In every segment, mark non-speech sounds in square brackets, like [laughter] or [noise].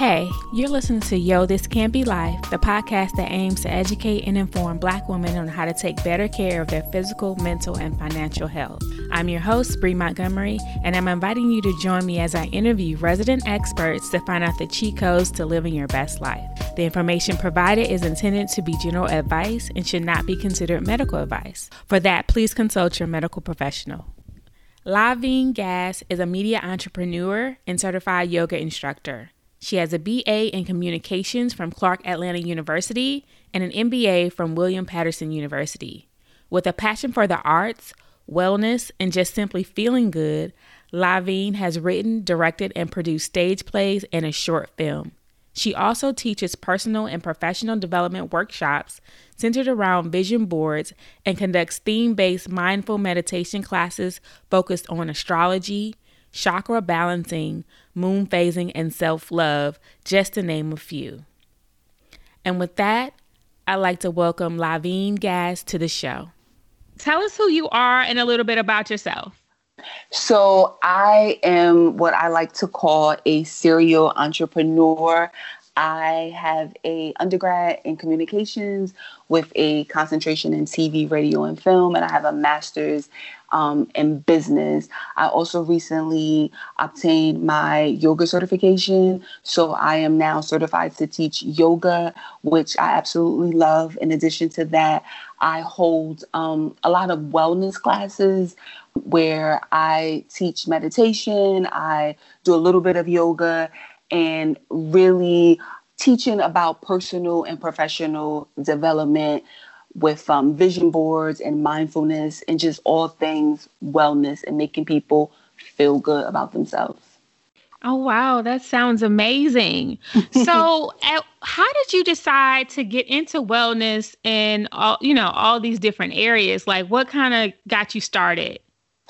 Hey, you're listening to Yo, This Can't Be Life, the podcast that aims to educate and inform Black women on how to take better care of their physical, mental, and financial health. I'm your host, Bree Montgomery, and I'm inviting you to join me as I interview resident experts to find out the cheat codes to living your best life. The information provided is intended to be general advice and should not be considered medical advice. For that, please consult your medical professional. Lavine Gas is a media entrepreneur and certified yoga instructor. She has a BA in communications from Clark Atlanta University and an MBA from William Paterson University. With a passion for the arts, wellness, and just simply feeling good, Laveen has written, directed, and produced stage plays and a short film. She also teaches personal and professional development workshops centered around vision boards and conducts theme based mindful meditation classes focused on astrology, chakra balancing, moon phasing, and self love, just to name a few. And with that, I'd like to welcome Lavine Gas to the show. Tell us who you are and a little bit about yourself. So, I am what I like to call a serial entrepreneur. I have a undergrad in communications with a concentration in TV, radio, and film, and I have a master's um, in business. I also recently obtained my yoga certification. So I am now certified to teach yoga, which I absolutely love. In addition to that, I hold um, a lot of wellness classes where I teach meditation, I do a little bit of yoga, and really teaching about personal and professional development with um, vision boards and mindfulness and just all things wellness and making people feel good about themselves. Oh wow, that sounds amazing. [laughs] so, at, how did you decide to get into wellness and all, you know, all these different areas? Like what kind of got you started?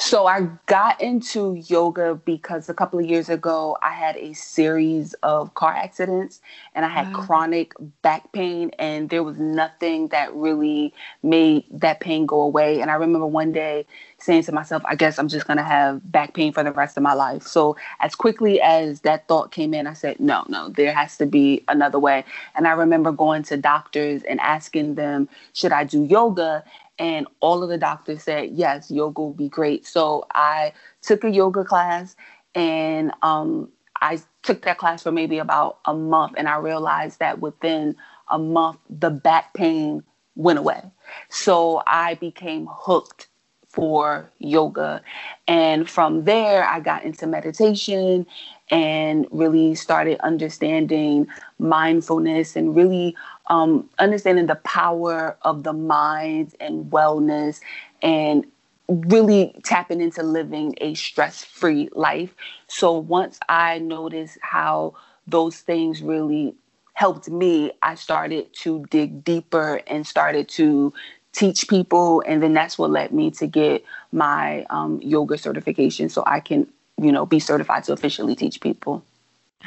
So I got into yoga because a couple of years ago I had a series of car accidents and I had wow. chronic back pain and there was nothing that really made that pain go away. And I remember one day saying to myself, I guess I'm just going to have back pain for the rest of my life. So as quickly as that thought came in, I said, no, no, there has to be another way. And I remember going to doctors and asking them, should I do yoga? And all of the doctors said yes yoga will be great. So i took a yoga class and um, i took that class for maybe about a month and i realized that within a month the back pain went away. So i became hooked for yoga. And from there i got into meditation and really started understanding mindfulness and really um, understanding the power of the mind and wellness and really tapping into living a stress free life. So once I noticed how those things really helped me, I started to dig deeper and started to teach people. And then that's what led me to get my um, yoga certification so I can, you know, be certified to officially teach people.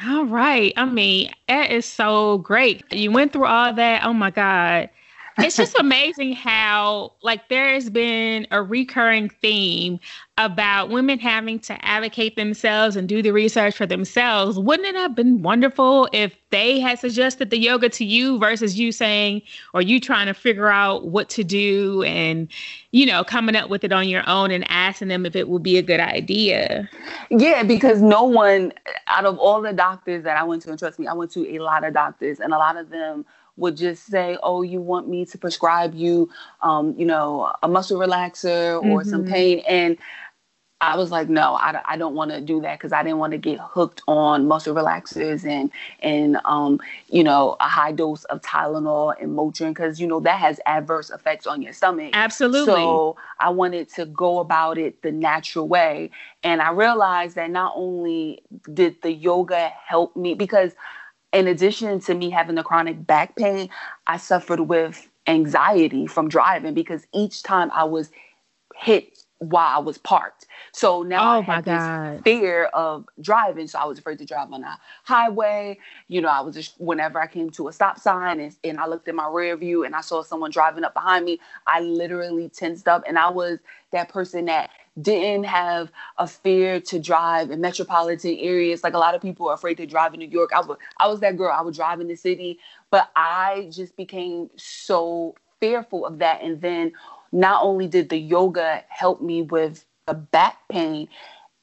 All right. I mean, that is so great. You went through all that. Oh my God it's just amazing how like there has been a recurring theme about women having to advocate themselves and do the research for themselves. Wouldn't it have been wonderful if they had suggested the yoga to you versus you saying or you trying to figure out what to do and you know coming up with it on your own and asking them if it would be a good idea? Yeah because no one out of all the doctors that i went to and trust me i went to a lot of doctors and a lot of them would just say, "Oh, you want me to prescribe you, um, you know, a muscle relaxer or mm-hmm. some pain," and I was like, no, I, I don't want to do that because I didn't want to get hooked on muscle relaxers and and um, you know a high dose of Tylenol and Motrin because you know that has adverse effects on your stomach. Absolutely. So I wanted to go about it the natural way, and I realized that not only did the yoga help me because in addition to me having the chronic back pain, I suffered with anxiety from driving because each time I was hit while I was parked. So now oh I had this God. fear of driving. So I was afraid to drive on a highway. You know, I was just whenever I came to a stop sign and, and I looked in my rear view and I saw someone driving up behind me, I literally tensed up and I was that person that didn't have a fear to drive in metropolitan areas. Like a lot of people are afraid to drive in New York. I was I was that girl. I would drive in the city, but I just became so fearful of that. And then not only did the yoga help me with the back pain,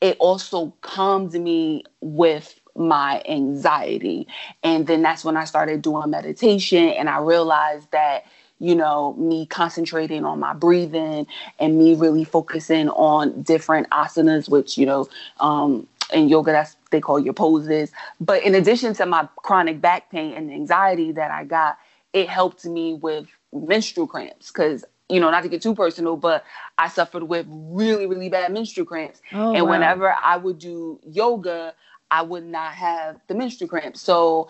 it also calmed me with my anxiety. And then that's when I started doing meditation and I realized that you know, me concentrating on my breathing and me really focusing on different asanas, which, you know, um, in yoga, that's they call your poses. But in addition to my chronic back pain and anxiety that I got, it helped me with menstrual cramps because you know, not to get too personal, but I suffered with really, really bad menstrual cramps. Oh, and wow. whenever I would do yoga, I would not have the menstrual cramps. So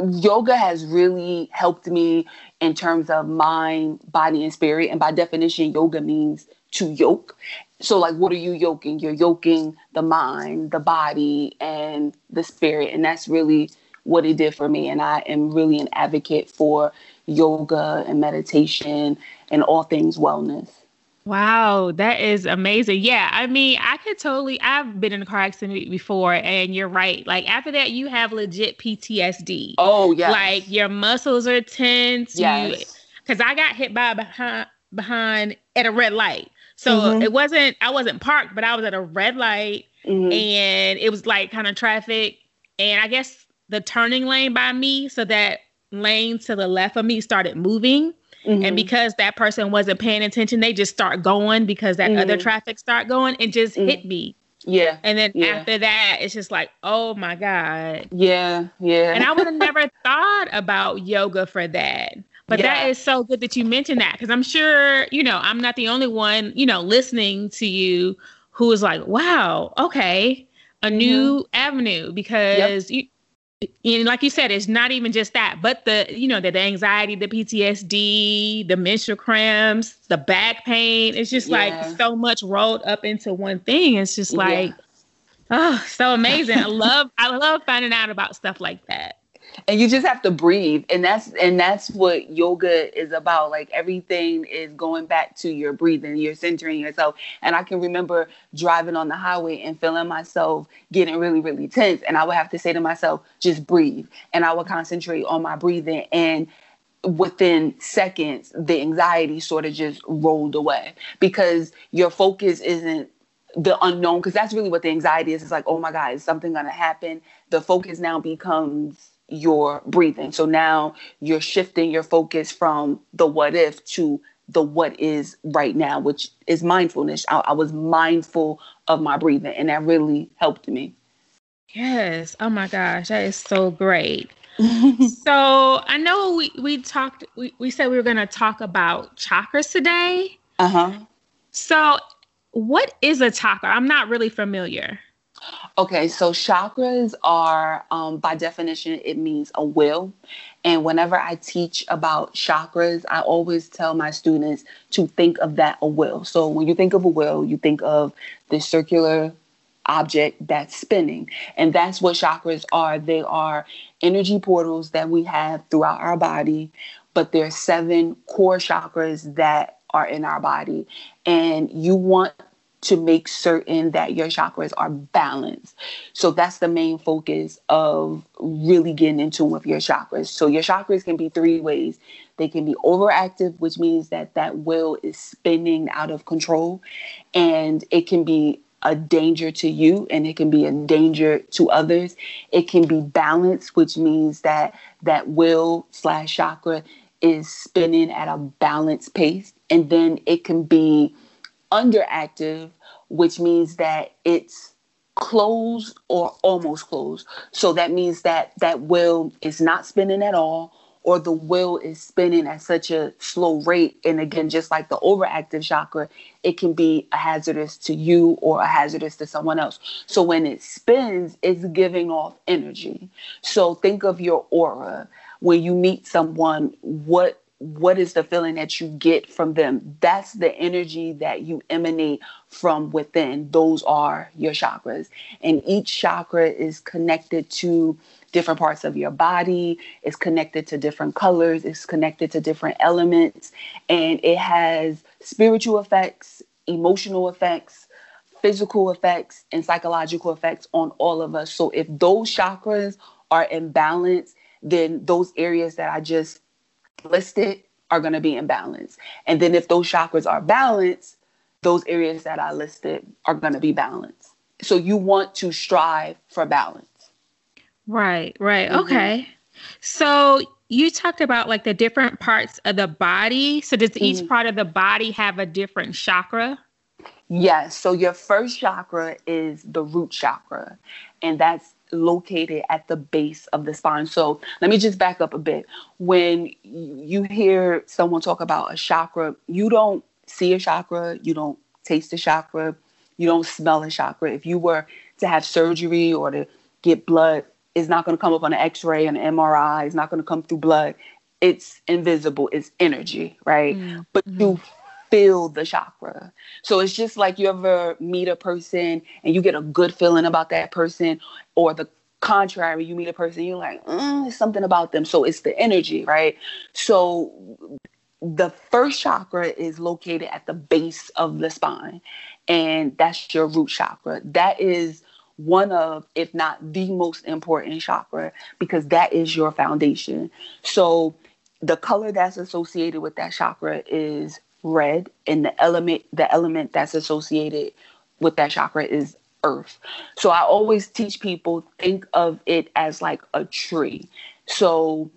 yoga has really helped me in terms of mind, body, and spirit. And by definition, yoga means to yoke. So, like, what are you yoking? You're yoking the mind, the body, and the spirit. And that's really what it did for me. And I am really an advocate for yoga and meditation and all things wellness. Wow, that is amazing. Yeah, I mean, I could totally. I've been in a car accident before, and you're right. Like after that, you have legit PTSD. Oh yeah, like your muscles are tense. Yes, because I got hit by behind behind at a red light. So mm-hmm. it wasn't. I wasn't parked, but I was at a red light, mm-hmm. and it was like kind of traffic, and I guess the turning lane by me, so that lane to the left of me started moving. Mm-hmm. And because that person wasn't paying attention, they just start going because that mm-hmm. other traffic start going and just mm-hmm. hit me. Yeah. And then yeah. after that, it's just like, oh my God. Yeah. Yeah. And I would have never [laughs] thought about yoga for that. But yeah. that is so good that you mentioned that because I'm sure, you know, I'm not the only one, you know, listening to you who is like, wow, okay, a new mm-hmm. avenue because yep. you, and like you said, it's not even just that, but the you know the, the anxiety, the PTSD, the menstrual cramps, the back pain. It's just yeah. like so much rolled up into one thing. It's just like, yeah. oh, so amazing. I love I love finding out about stuff like that and you just have to breathe. And that's and that's what yoga is about. Like everything is going back to your breathing you're centering yourself. And i can remember driving on the highway and feeling myself getting really really tense. And i would have to say to myself just breathe. And i would concentrate on my breathing. And within seconds the anxiety sort of just rolled away because your focus isn't the unknown. Because that's really what the anxiety is. It's like oh my god is something going to happen? The focus now becomes your breathing. So now you're shifting your focus from the what if to the what is right now, which is mindfulness. I, I was mindful of my breathing, and that really helped me. Yes. Oh my gosh, that is so great. [laughs] so I know we we talked we, we said we were gonna talk about chakras today. Uh-huh. So what is a chakra? I'm not really familiar. Okay, so chakras are, um, by definition, it means a will. And whenever I teach about chakras, I always tell my students to think of that a will. So when you think of a will, you think of the circular object that's spinning. And that's what chakras are. They are energy portals that we have throughout our body, but there are seven core chakras that are in our body. And you want to make certain that your chakras are balanced. So that's the main focus of really getting in tune with your chakras. So your chakras can be three ways. They can be overactive, which means that that will is spinning out of control, and it can be a danger to you and it can be a danger to others. It can be balanced, which means that that will slash chakra is spinning at a balanced pace. And then it can be underactive, which means that it's closed or almost closed. So that means that that will is not spinning at all, or the will is spinning at such a slow rate. And again, just like the overactive chakra, it can be a hazardous to you or a hazardous to someone else. So when it spins, it's giving off energy. So think of your aura. When you meet someone, what what is the feeling that you get from them? That's the energy that you emanate from within. Those are your chakras. And each chakra is connected to different parts of your body. It's connected to different colors. It's connected to different elements. And it has spiritual effects emotional effects physical effects and psychological effects on all of us. So if those chakras are in balance then those areas that i just listed are going to be in balance. And then if those chakras are balanced, those areas that I listed are going to be balanced. So you want to strive for balance. Right, right. Mm-hmm. Okay. So you talked about like the different parts of the body. So does mm-hmm. each part of the body have a different chakra? Yes. So your first chakra is the root chakra, and that's located at the base of the spine. So let me just back up a bit. When you hear someone talk about a chakra, you don't see a chakra, you don't taste a chakra, you don't smell a chakra. If you were to have surgery or to get blood, it's not going to come up on an x-ray and an MRI, it's not going to come through blood. It's invisible, it's energy, right? Mm-hmm. But you feel the chakra. So it's just like you ever meet a person and you get a good feeling about that person, or the contrary, you meet a person, you're like, mm, something about them. So it's the energy, right? So the first chakra is located at the base of the spine, and that's your root chakra. That is one of, if not the most important chakra, because that is your foundation. So the color that's associated with that chakra is red and the element the element that's associated with that chakra is earth. So i always teach people think of it as like a tree. So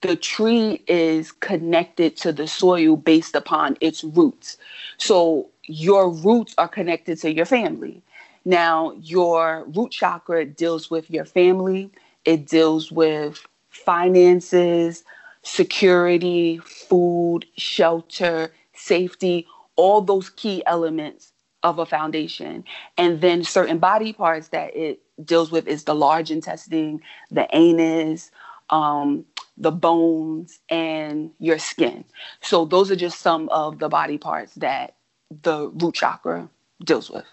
the tree is connected to the soil based upon its roots. So your roots are connected to your family. Now your root chakra deals with your family. It deals with finances security food shelter safety, all those key elements of a foundation. And then certain body parts that it deals with is the large intestine, the anus, um, the bones, and your skin. So those are just some of the body parts that the root chakra deals with.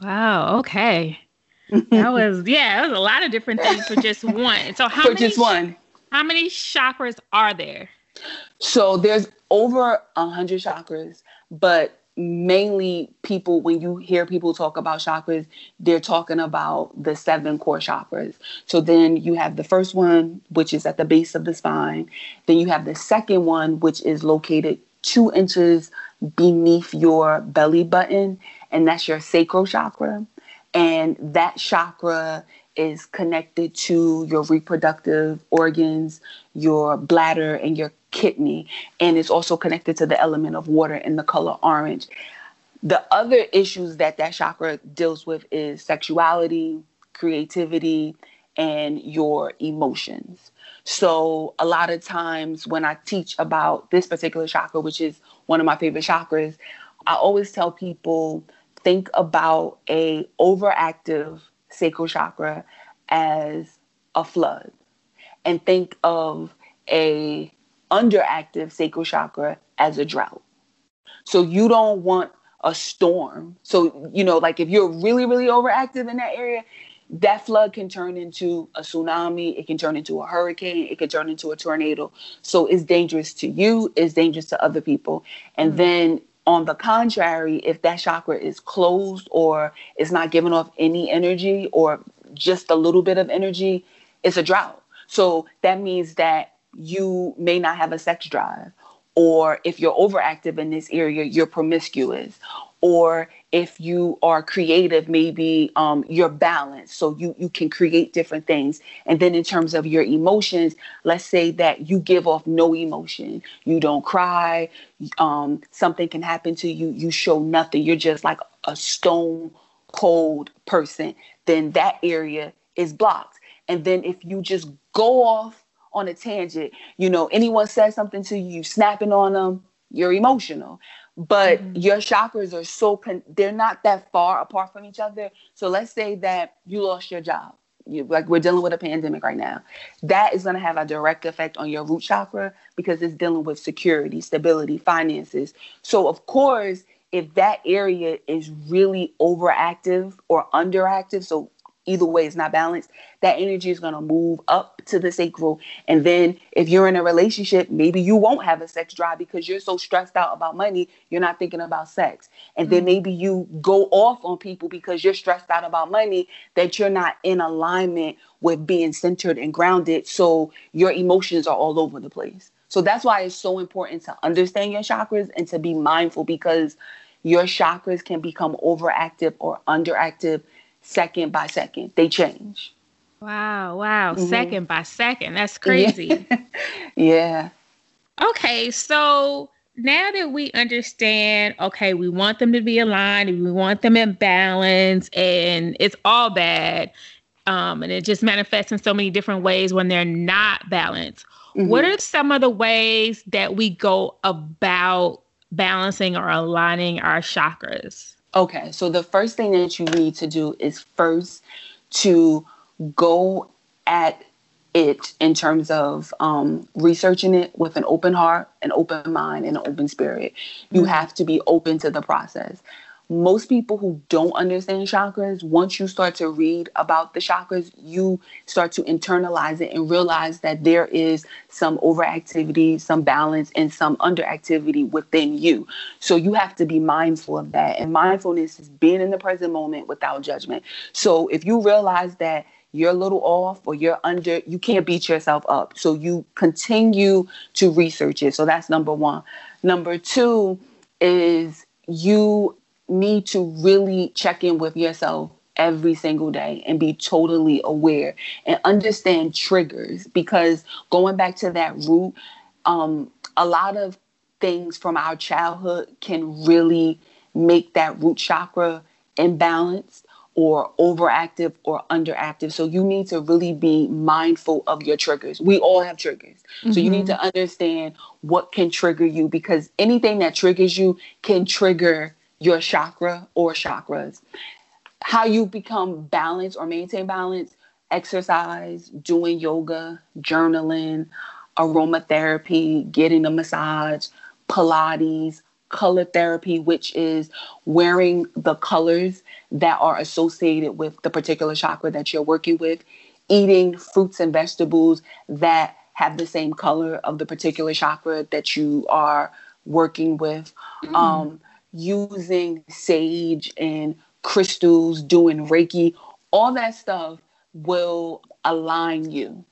Wow. Okay. [laughs] that was yeah, that was a lot of different things for just one. So how for many, just one? How many chakras are there? So there's over a hundred chakras, but mainly people when you hear people talk about chakras they're talking about the seven core chakras. So then you have the first one which is at the base of the spine. Then you have the second one which is located two inches beneath your belly button and that's your sacral chakra. And that chakra is connected to your reproductive organs your bladder and your kidney, and it's also connected to the element of water in the color orange. The other issues that that chakra deals with is sexuality, creativity, and your emotions. So, a lot of times when I teach about this particular chakra, which is one of my favorite chakras, I always tell people think about a overactive sacral chakra as a flood and think of a underactive sacral chakra as a drought. So you don't want a storm. So, you know, like if you're really, really overactive in that area, that flood can turn into a tsunami, it can turn into a hurricane, it can turn into a tornado. So it's dangerous to you, it's dangerous to other people. And mm-hmm. then on the contrary, if that chakra is closed or is not giving off any energy or just a little bit of energy, it's a drought. So that means that you may not have a sex drive or if you're overactive in this area you're promiscuous or if you are creative maybe um, you're balanced so you you can create different things. And then in terms of your emotions let's say that you give off no emotion. You don't cry. Um, something can happen to you. You show nothing. You're just like a stone cold person. Then that area is blocked. And then if you just go off on a tangent. You know, anyone says something to you, snapping on them, you're emotional. But mm-hmm. your chakras are so con- they're not that far apart from each other. So let's say that you lost your job. you, like we're dealing with a pandemic right now, that is going to have a direct effect on your root chakra because it's dealing with security, stability, finances. So, of course, if that area is really overactive or underactive, so either way it's not balanced. That energy is going to move up to the sacral. And then if you're in a relationship maybe you won't have a sex drive because you're so stressed out about money you're not thinking about sex. And mm-hmm. then maybe you go off on people because you're stressed out about money that you're not in alignment with being centered and grounded. So your emotions are all over the place. So that's why it's so important to understand your chakras and to be mindful because your chakras can become overactive or underactive second by second. They change. Wow, wow. Mm-hmm. Second by second. That's crazy. Yeah. [laughs] yeah. Okay, so now that we understand, okay, we want them to be aligned, we want them in balance, and it's all bad. Um, and it just manifests in so many different ways when they're not balanced. Mm-hmm. What are some of the ways that we go about balancing or aligning our chakras? Okay, so the first thing that you need to do is first to go at it in terms of um, researching it with an open heart, an open mind, and an open spirit. You mm-hmm. have to be open to the process most people who don't understand chakras, once you start to read about the chakras, you start to internalize it and realize that there is some overactivity, some balance, and some underactivity within you. So you have to be mindful of that. And mindfulness is being in the present moment without judgment. So if you realize that you're a little off or you're under, you can't beat yourself up. So you continue to research it. So that's number one. Number two is you need to really check in with yourself every single day and be totally aware and understand triggers because going back to that root um, a lot of things from our childhood can really make that root chakra imbalanced or overactive or underactive. So you need to really be mindful of your triggers. We all have triggers. Mm-hmm. So you need mm-hmm. to understand what can trigger you because anything that triggers you can trigger your chakra or chakras. How you become balanced or maintain balance, exercise, doing yoga, journaling, aromatherapy, getting a massage, Pilates, color therapy, which is wearing the colors that are associated with the particular chakra that you're working with, eating fruits and vegetables that have the same color of the particular chakra that you are working with. Mm. Um, using sage and crystals, doing Reiki, all that stuff will align you.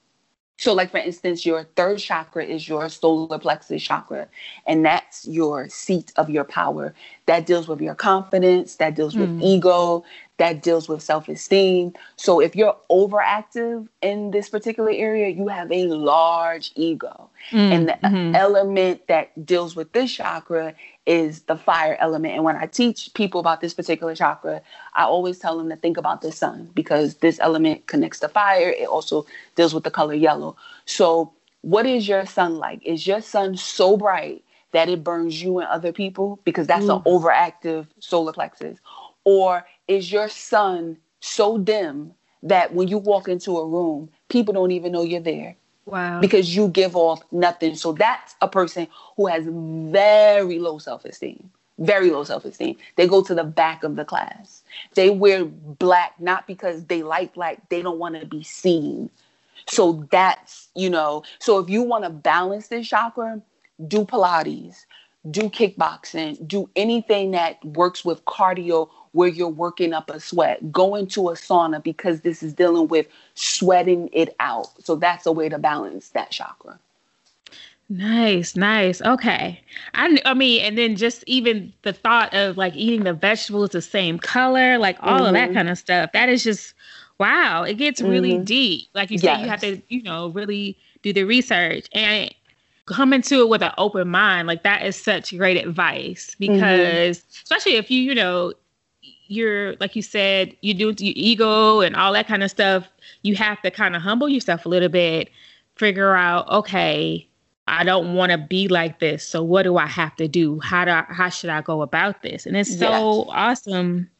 So, like for instance, your third chakra is your solar plexus chakra, and that's your seat of your power. That deals with your confidence, that deals with mm. ego, that deals with self esteem. So, if you're overactive in this particular area, you have a large ego. Mm. And the mm-hmm. element that deals with this chakra is the fire element. And when I teach people about this particular chakra, I always tell them to think about the sun because this element connects to fire. It also deals with the color yellow. So, what is your sun like? Is your sun so bright that it burns you and other people? Because that's mm. an overactive solar plexus. Or is your sun so dim that when you walk into a room, people don't even know you're there? Wow. Because you give off nothing. So that's a person who has very low self esteem. Very low self esteem. They go to the back of the class. They wear black not because they like black, they don't want to be seen. So that's, you know, so if you want to balance this chakra, do Pilates, do kickboxing, do anything that works with cardio where you're working up a sweat. Go into a sauna because this is dealing with sweating it out. So that's a way to balance that chakra. Nice, nice. Okay. I I mean, and then just even the thought of like eating the vegetables the same color, like all mm-hmm. of that mm-hmm. kind of stuff. That is just wow. It gets really mm-hmm. deep. Like you said, yes. you have to, you know, really do the research and come into it with an open mind. Like that is such great advice mm-hmm. because mm-hmm. especially if you, you know, you're like you said, you do your ego and all that kind of stuff. You have to kind of humble yourself a little bit, figure out, okay, I don't want to be like this. So what do I have to do? How do I, how should I go about this? And it's so yes. awesome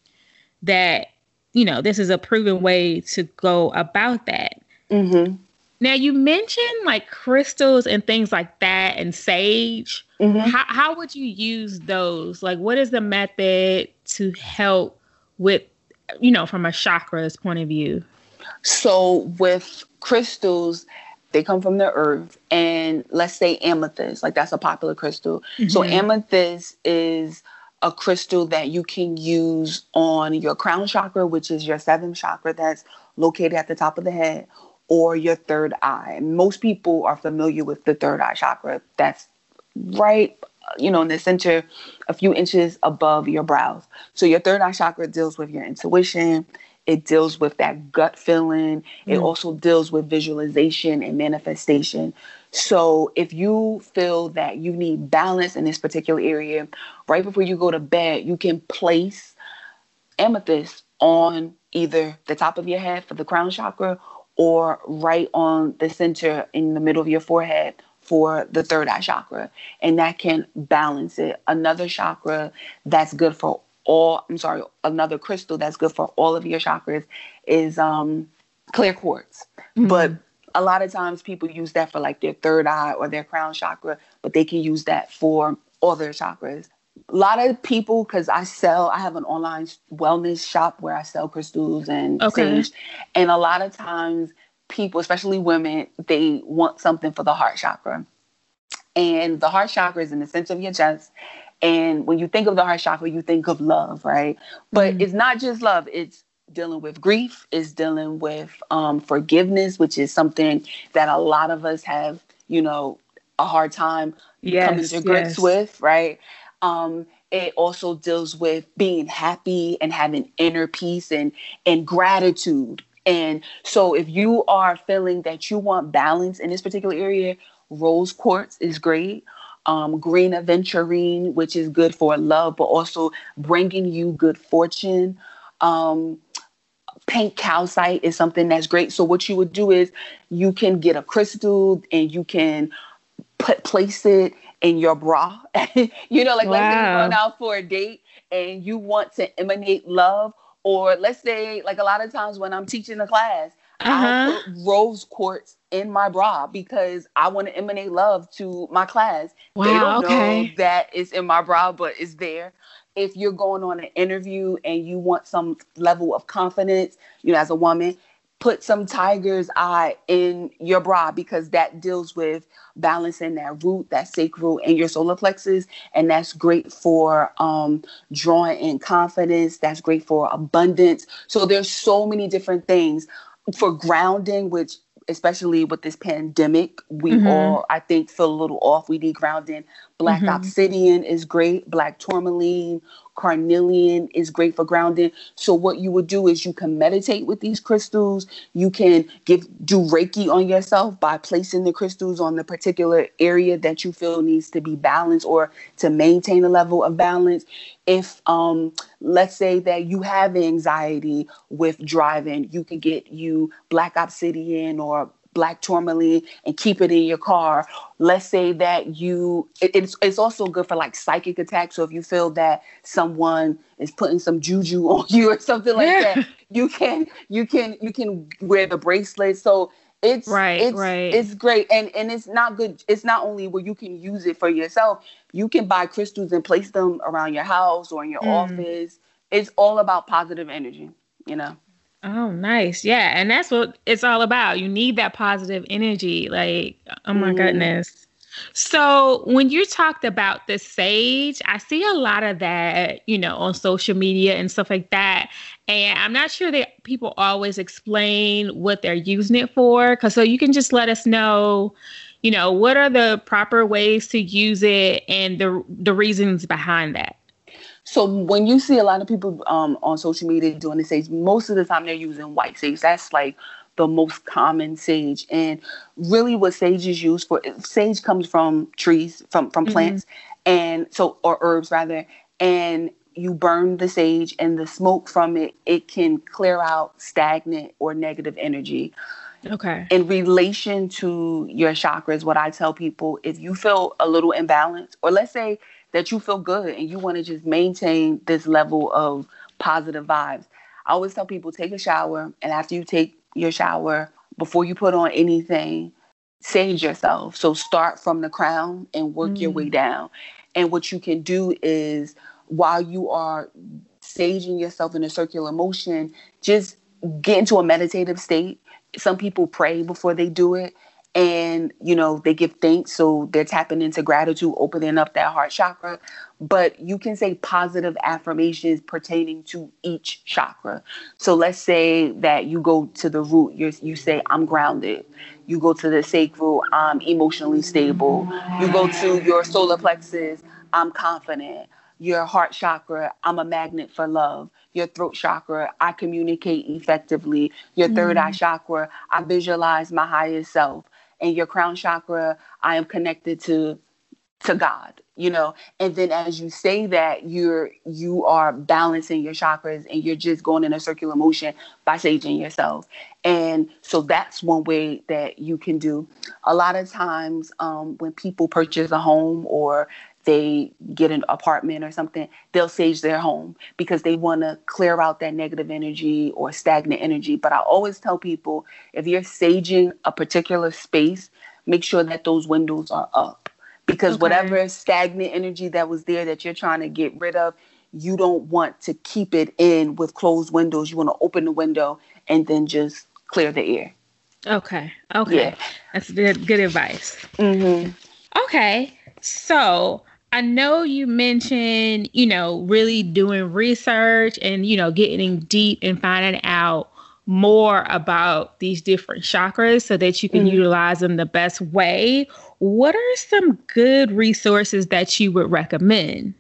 that you know, this is a proven way to go about that. Mm-hmm. Now, you mentioned like crystals and things like that and sage. Mm-hmm. How, how would you use those? Like, what is the method to help with, you know, from a chakras point of view? So, with crystals, they come from the earth and let's say amethyst like that's a popular crystal mm-hmm. so amethyst is a crystal that you can use on your crown chakra which is your seventh chakra that's located at the top of the head or your third eye most people are familiar with the third eye chakra that's right you know in the center a few inches above your brows so your third eye chakra deals with your intuition it deals with that gut feeling. It mm. also deals with visualization and manifestation. So if you feel that you need balance in this particular area, right before you go to bed, you can place amethyst on either the top of your head for the crown chakra or right on the center in the middle of your forehead for the third eye chakra. And that can balance it. Another chakra that's good for all I'm sorry, another crystal that's good for all of your chakras is um clear quartz. Mm-hmm. But a lot of times people use that for like their third eye or their crown chakra, but they can use that for all their chakras. A lot of people, because I sell, I have an online wellness shop where I sell crystals and okay. sage. And a lot of times people, especially women, they want something for the heart chakra. And the heart chakra is in the center of your chest. And when you think of the heart chakra, you think of love, right? But mm-hmm. it's not just love, it's dealing with grief, it's dealing with um, forgiveness, which is something that a lot of us have, you know, a hard time yes, coming to grips yes. with, right? Um, it also deals with being happy and having inner peace and and gratitude. And so if you are feeling that you want balance in this particular area, rose quartz is great um, green aventurine, which is good for love, but also bringing you good fortune. Um, pink calcite is something that's great. So what you would do is you can get a crystal and you can put place it in your bra. [laughs] you know, like wow. let's say you're going out for a date and you want to emanate love, or let's say like a lot of times when I'm teaching a class, uh-huh. I'll put rose quartz in my bra because I want to emanate love to my class. Wow, they don't okay. know that it's in my bra, but it's there. If you're going on an interview and you want some level of confidence, you know, as a woman, put some tiger's eye in your bra because that deals with balancing that root, that sacral, and your solar plexus. And that's great for um, drawing in confidence. That's great for abundance. So there's so many different things for grounding, which especially with this pandemic, we mm-hmm. all I think feel a little off. We need grounding. Black mm-hmm. obsidian is great. Black tourmaline, carnelian is great for grounding. So what you would do is you can meditate with these crystals. You can give do Reiki on yourself by placing the crystals on the particular area that you feel needs to be balanced or to maintain a level of balance. If um let's say that you have anxiety with driving, you can get you black obsidian or black tourmaline and keep it in your car. Let's say that you, it, it's, it's also good for like psychic attacks. So if you feel that someone is putting some juju [laughs] on you or something like yeah. that, you can, you can, you can wear the bracelet. So it's right, it's, right. It's great, and and it's not good. It's not only where you can use it for yourself. You can buy crystals and place them around your house or in your mm. office. It's all about positive energy, you know. Oh, nice. Yeah. And that's what it's all about. You need that positive energy. Like, oh my mm. goodness. So, when you talked about the sage, I see a lot of that, you know, on social media and stuff like that. And I'm not sure that people always explain what they're using it for. Cause so you can just let us know, you know, what are the proper ways to use it and the the reasons behind that. So when you see a lot of people um, on social media doing the sage, most of the time they're using white sage. That's like the most common sage. And really, what sage is used for, sage comes from trees, from from mm-hmm. plants, and so or herbs rather. And you burn the sage, and the smoke from it it can clear out stagnant or negative energy. Okay. In relation to your chakras, what I tell people, if you feel a little imbalanced, or let's say that you feel good and you want to just maintain this level of positive vibes, I always tell people take a shower, and after you take your shower, before you put on anything, sage yourself. So start from the crown and work mm. your way mm. down. And what you can do is while you are saging yourself in a circular motion, just get into a meditative state. Some people pray before they do it and you know they give thanks so they're tapping into gratitude opening up that heart chakra. But you can say positive affirmations pertaining to each chakra. So let's say that you go to the root you you say i'm grounded. You go to the sacral i'm emotionally stable. You go to your solar plexus i'm confident. Your heart chakra i'm a magnet for love. Your throat chakra i communicate effectively. Your third mm. eye chakra i visualize my highest self and your crown chakra, I am connected to to God, you know. And then as you say that, you're you are balancing your chakras and you're just going in a circular motion by saging yourself. And so that's one way that you can do. A lot of times um, when people purchase a home or they get an apartment or something, they'll sage their home because they want to clear out that negative energy or stagnant energy. But I always tell people if you're saging a particular space, make sure that those windows are up because okay. whatever stagnant energy that was there that you're trying to get rid of, you don't want to keep it in with closed windows. You want to open the window and then just clear the air. Okay. Okay. Yeah. That's good, good advice. Mm-hmm. Okay. So I know you mentioned, you know, really doing research and, you know, getting deep and finding out more about these different chakras so that you can mm utilize them the best way. What are some good resources that you would recommend?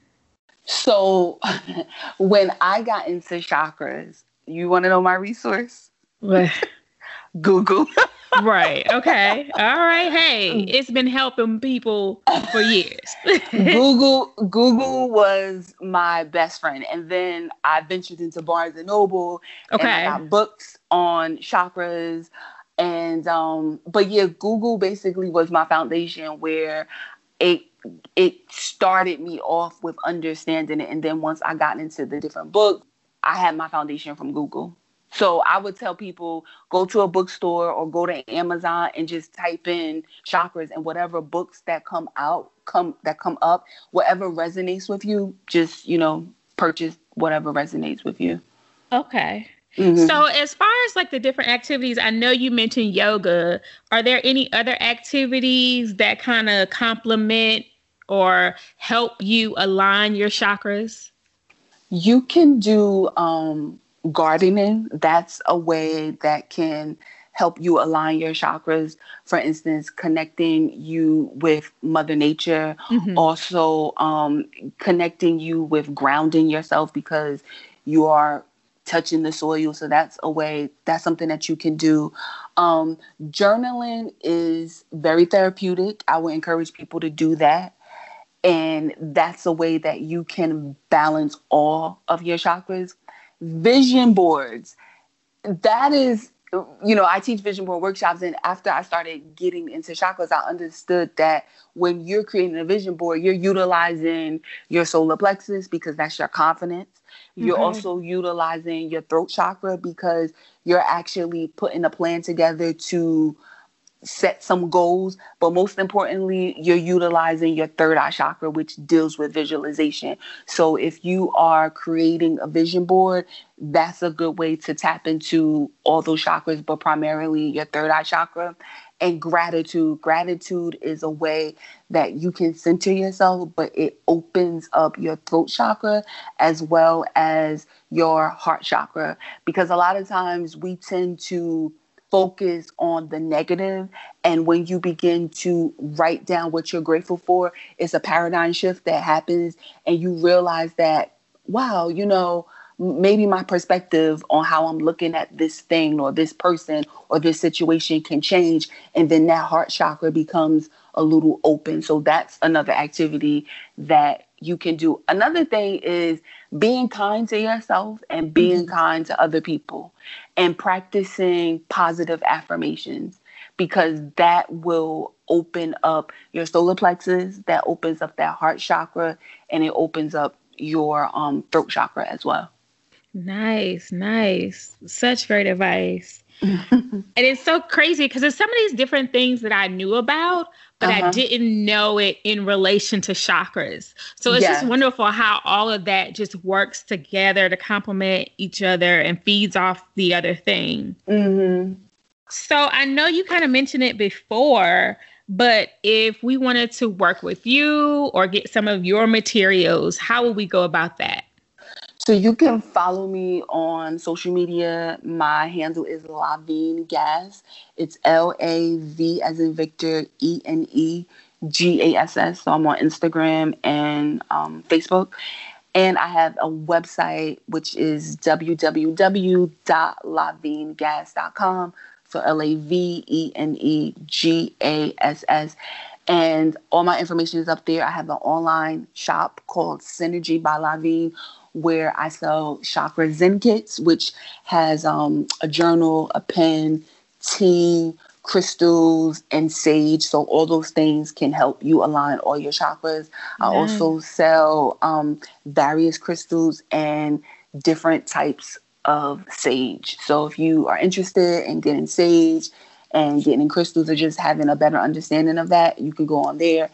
So, [laughs] when I got into chakras, you want to know my resource? What? [laughs] Google. [laughs] right. Okay. All right. Hey, it's been helping people for years. Google Google was my best friend, and then I ventured into Barnes and Noble. Okay. And I got books on chakras, and um, but yeah, Google basically was my foundation where it it started me off with understanding it, and then once I got into the different books, I had my foundation from Google. So I would tell people go to a bookstore or go to Amazon and just type in chakras and whatever books that come out come that come up, whatever resonates with you, just you know purchase whatever resonates with you. Okay. Mm-hmm. So as far as like the different activities, I know you mentioned yoga. Are there any other activities that kind of complement or help you align your chakras? You can do um gardening, that's a way that can help you align your chakras. For instance, connecting you with Mother Nature, mm-hmm. also um, connecting you with grounding yourself because you are touching the soil. So that's a way, that's something that you can do. Um, journaling is very therapeutic. I would encourage people to do that. And that's a way that you can balance all of your chakras vision boards. That is, you know, I teach vision board workshops, and after I started getting into chakras, I understood that when you're creating a vision board, you're utilizing your solar plexus because that's your confidence. You're mm-hmm. also utilizing your throat chakra because you're actually putting a plan together to set some goals, but most importantly, you're utilizing your third eye chakra, which deals with visualization. So if you are creating a vision board, that's a good way to tap into all those chakras, but primarily your third eye chakra. And gratitude. Gratitude is a way that you can center yourself, but it opens up your throat chakra as well as your heart chakra. Because a lot of times we tend to focus on the negative and when you begin to write down what you're grateful for it's a paradigm shift that happens and you realize that wow you know maybe my perspective on how i'm looking at this thing or this person or this situation can change and then that heart chakra becomes a little open. So that's another activity that you can do. Another thing is being kind to yourself and being mm-hmm. kind to other people and practicing positive affirmations because that will open up your solar plexus, that opens up that heart chakra, and it opens up your um, throat chakra as well. Nice, nice. Such great advice. [laughs] and it's so crazy because there's some of these different things that I knew about, but uh-huh. I didn't know it in relation to chakras. So it's yes. just wonderful how all of that just works together to complement each other and feeds off the other thing. Mm-hmm. So I know you kind of mentioned it before, but if we wanted to work with you or get some of your materials, how would we go about that? So you can follow me on social media. My handle is Lavene Gass. It's L A V as in Victor E N E G A S S. So I'm on Instagram and um, Facebook. And I have a website which is www.lavenegas.com. So L A V E N E G A S S. And all my information is up there. I have an online shop called Synergy by Lavene where I sell chakra zen kits, which has um, a journal, a pen, tea, crystals, and sage. So all those things can help you align all your chakras. I also sell um, various crystals and different types of sage. So if you are interested in getting sage and getting crystals or just having a better understanding of that, you can go on there.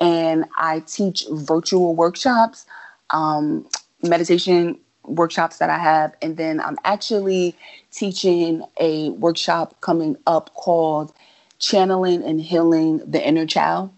And I teach virtual workshops. Um, meditation workshops that I have. And then I'm actually teaching a workshop coming up called Channeling and Healing the Inner Child.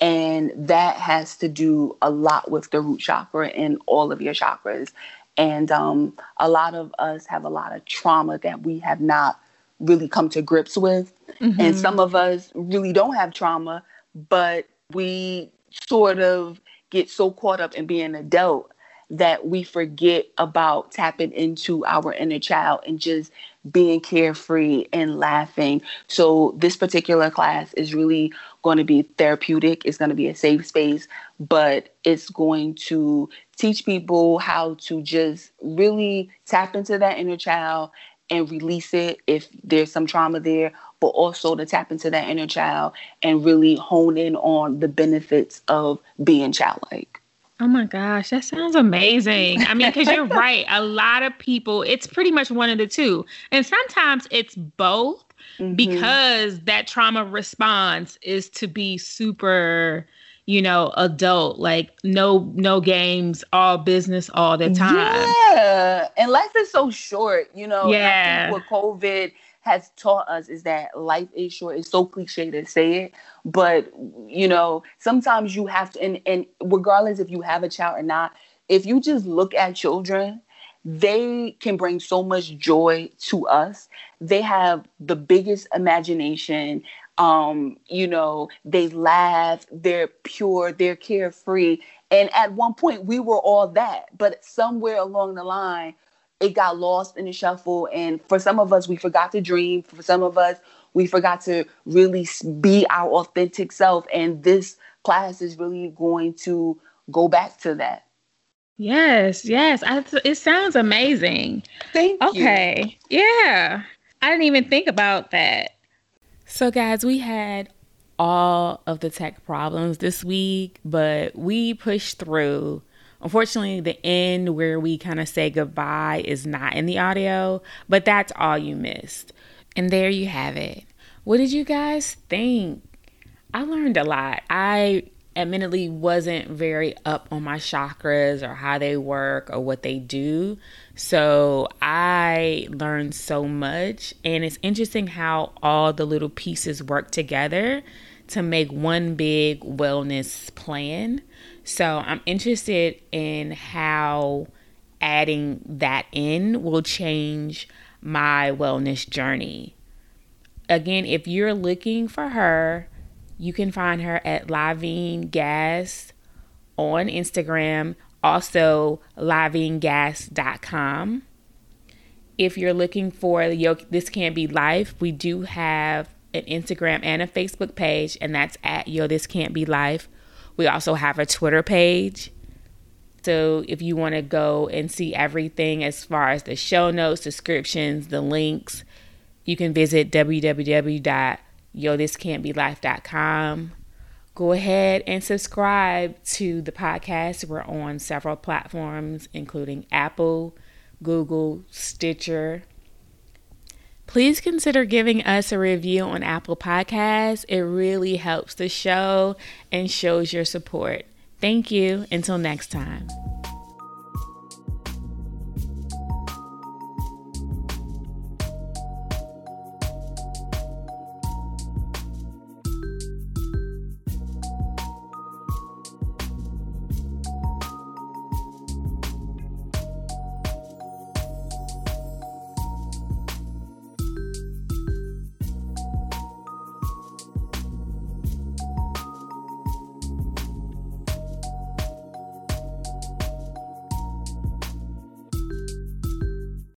And that has to do a lot with the root chakra and all of your chakras. And um, a lot of us have a lot of trauma that we have not really come to grips with. Mm-hmm. And some of us really don't have trauma, but we sort of get so caught up in being an adult that we forget about tapping into our inner child and just being carefree and laughing. So, this particular class is really going to be therapeutic. It's going to be a safe space, but it's going to teach people how to just really tap into that inner child and release it if there's some trauma there, but also to tap into that inner child and really hone in on the benefits of being childlike. Oh my gosh, that sounds amazing. I mean, because you're [laughs] right. A lot of people, it's pretty much one of the two. And sometimes it's both mm-hmm. because that trauma response is to be super, you know, adult, like no no games, all business all the time. Yeah. And life is so short, you know. Yeah. with COVID has taught us is that life is short. It's so cliche to say it, but you know, sometimes you have to, and, and regardless if you have a child or not, if you just look at children, they can bring so much joy to us. They have the biggest imagination. Um, you know, they laugh, they're pure, they're carefree. And at one point, we were all that. But somewhere along the line, it got lost in the shuffle. And for some of us, we forgot to dream. For some of us, we forgot to really be our authentic self. And this class is really going to go back to that. Yes, yes. I, it sounds amazing. Thank okay. you. Okay. Yeah. I didn't even think about that. So, guys, we had all of the tech problems this week, but we pushed through Unfortunately, the end where we kind of say goodbye is not in the audio, but that's all you missed. And there you have it. What did you guys think? I learned a lot. I admittedly wasn't very up on my chakras or how they work or what they do. So I learned so much. And it's interesting how all the little pieces work together to make one big wellness plan. So I'm interested in how adding that in will change my wellness journey. Again, if you're looking for her, you can find her at Lavene Gass on Instagram, also lavenegas.com. If you're looking for Yo This Can't Be Life, we do have an Instagram and a Facebook page, and that's at Yo This Can't Be Life. We also have a Twitter page. So if you want to go and see everything as far as the show notes, descriptions, the links, you can visit www.yothiscan'tbelife.com. Go ahead and subscribe to the podcast. We're on several platforms, including Apple Google, Stitcher. Please consider giving us a review on Apple Podcasts. It really helps the show and shows your support. Thank you. Until next time.